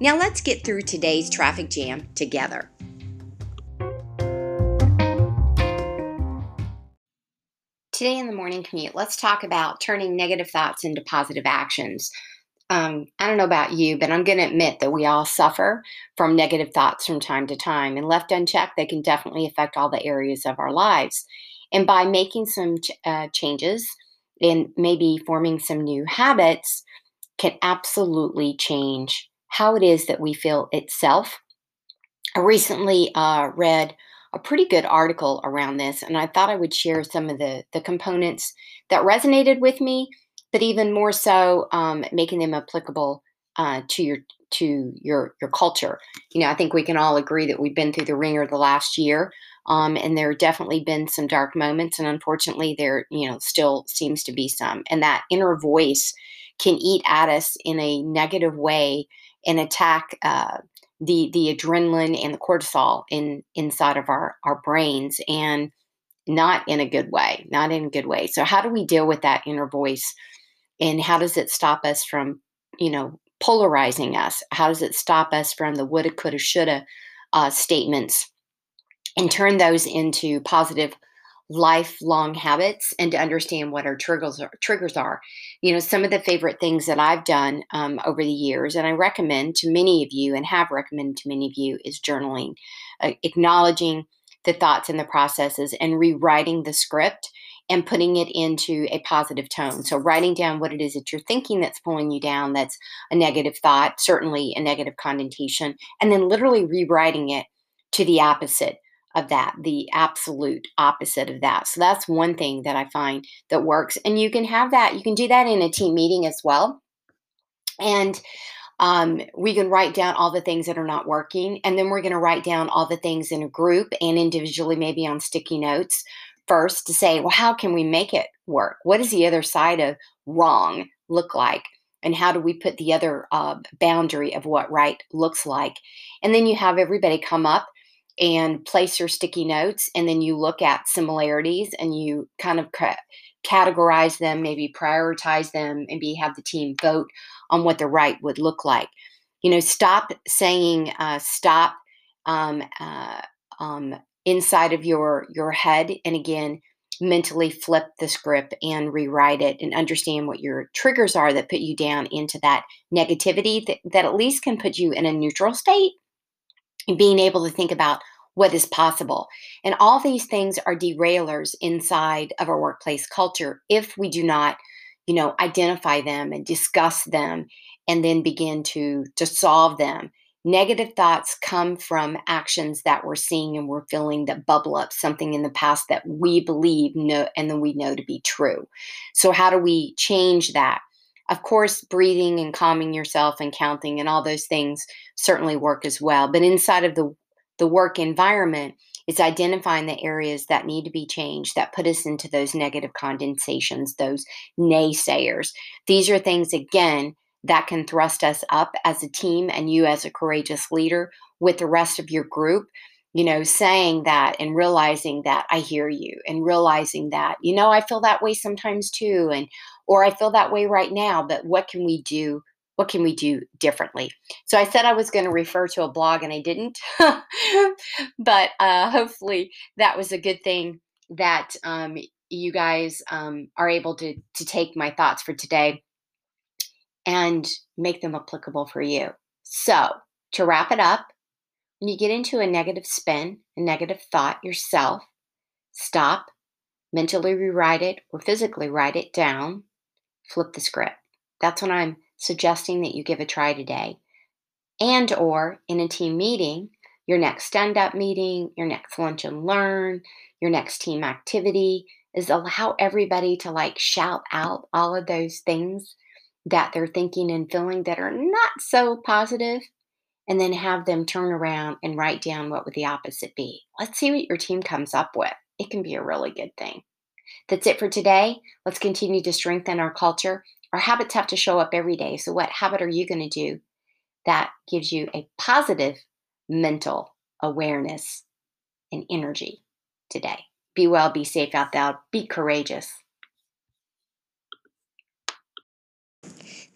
Now let's get through today's traffic jam together. Today in the morning commute, let's talk about turning negative thoughts into positive actions. Um, I don't know about you, but I'm going to admit that we all suffer from negative thoughts from time to time. And left unchecked, they can definitely affect all the areas of our lives. And by making some ch- uh, changes and maybe forming some new habits, can absolutely change how it is that we feel itself. I recently uh, read a pretty good article around this, and I thought I would share some of the, the components that resonated with me, but even more so, um, making them applicable uh, to your to your your culture. You know, I think we can all agree that we've been through the ringer the last year, um, and there have definitely been some dark moments, and unfortunately, there you know still seems to be some, and that inner voice can eat at us in a negative way and attack uh, the the adrenaline and the cortisol in inside of our our brains and not in a good way not in a good way. So how do we deal with that inner voice and how does it stop us from you know polarizing us? How does it stop us from the woulda coulda shoulda uh, statements and turn those into positive lifelong habits and to understand what our triggers are, triggers are. You know, some of the favorite things that I've done um, over the years, and I recommend to many of you and have recommended to many of you, is journaling, uh, acknowledging the thoughts and the processes, and rewriting the script and putting it into a positive tone. So, writing down what it is that you're thinking that's pulling you down, that's a negative thought, certainly a negative connotation, and then literally rewriting it to the opposite of that, the absolute opposite of that. So that's one thing that I find that works. And you can have that, you can do that in a team meeting as well. And um, we can write down all the things that are not working. And then we're going to write down all the things in a group and individually, maybe on sticky notes first to say, well, how can we make it work? What does the other side of wrong look like? And how do we put the other uh, boundary of what right looks like? And then you have everybody come up and place your sticky notes and then you look at similarities and you kind of ca- categorize them maybe prioritize them and be have the team vote on what the right would look like. You know stop saying uh, stop um, uh, um, inside of your your head and again mentally flip the script and rewrite it and understand what your triggers are that put you down into that negativity that, that at least can put you in a neutral state being able to think about what is possible. And all these things are derailers inside of our workplace culture if we do not, you know, identify them and discuss them and then begin to to solve them. Negative thoughts come from actions that we're seeing and we're feeling that bubble up something in the past that we believe know and then we know to be true. So how do we change that? Of course, breathing and calming yourself and counting and all those things certainly work as well. But inside of the, the work environment, it's identifying the areas that need to be changed that put us into those negative condensations, those naysayers. These are things, again, that can thrust us up as a team and you as a courageous leader with the rest of your group you know, saying that and realizing that I hear you and realizing that, you know, I feel that way sometimes too. And, or I feel that way right now, but what can we do what can we do differently? So I said I was going to refer to a blog and I didn't, but uh, hopefully that was a good thing that um, you guys um, are able to to take my thoughts for today and make them applicable for you. So to wrap it up, when you get into a negative spin, a negative thought yourself, stop, mentally rewrite it or physically write it down, flip the script. That's when I'm suggesting that you give a try today. And or in a team meeting, your next stand-up meeting, your next lunch and learn, your next team activity is allow everybody to like shout out all of those things that they're thinking and feeling that are not so positive and then have them turn around and write down what would the opposite be. Let's see what your team comes up with. It can be a really good thing. That's it for today. Let's continue to strengthen our culture. Our habits have to show up every day. So, what habit are you going to do that gives you a positive mental awareness and energy today? Be well, be safe out there, be courageous.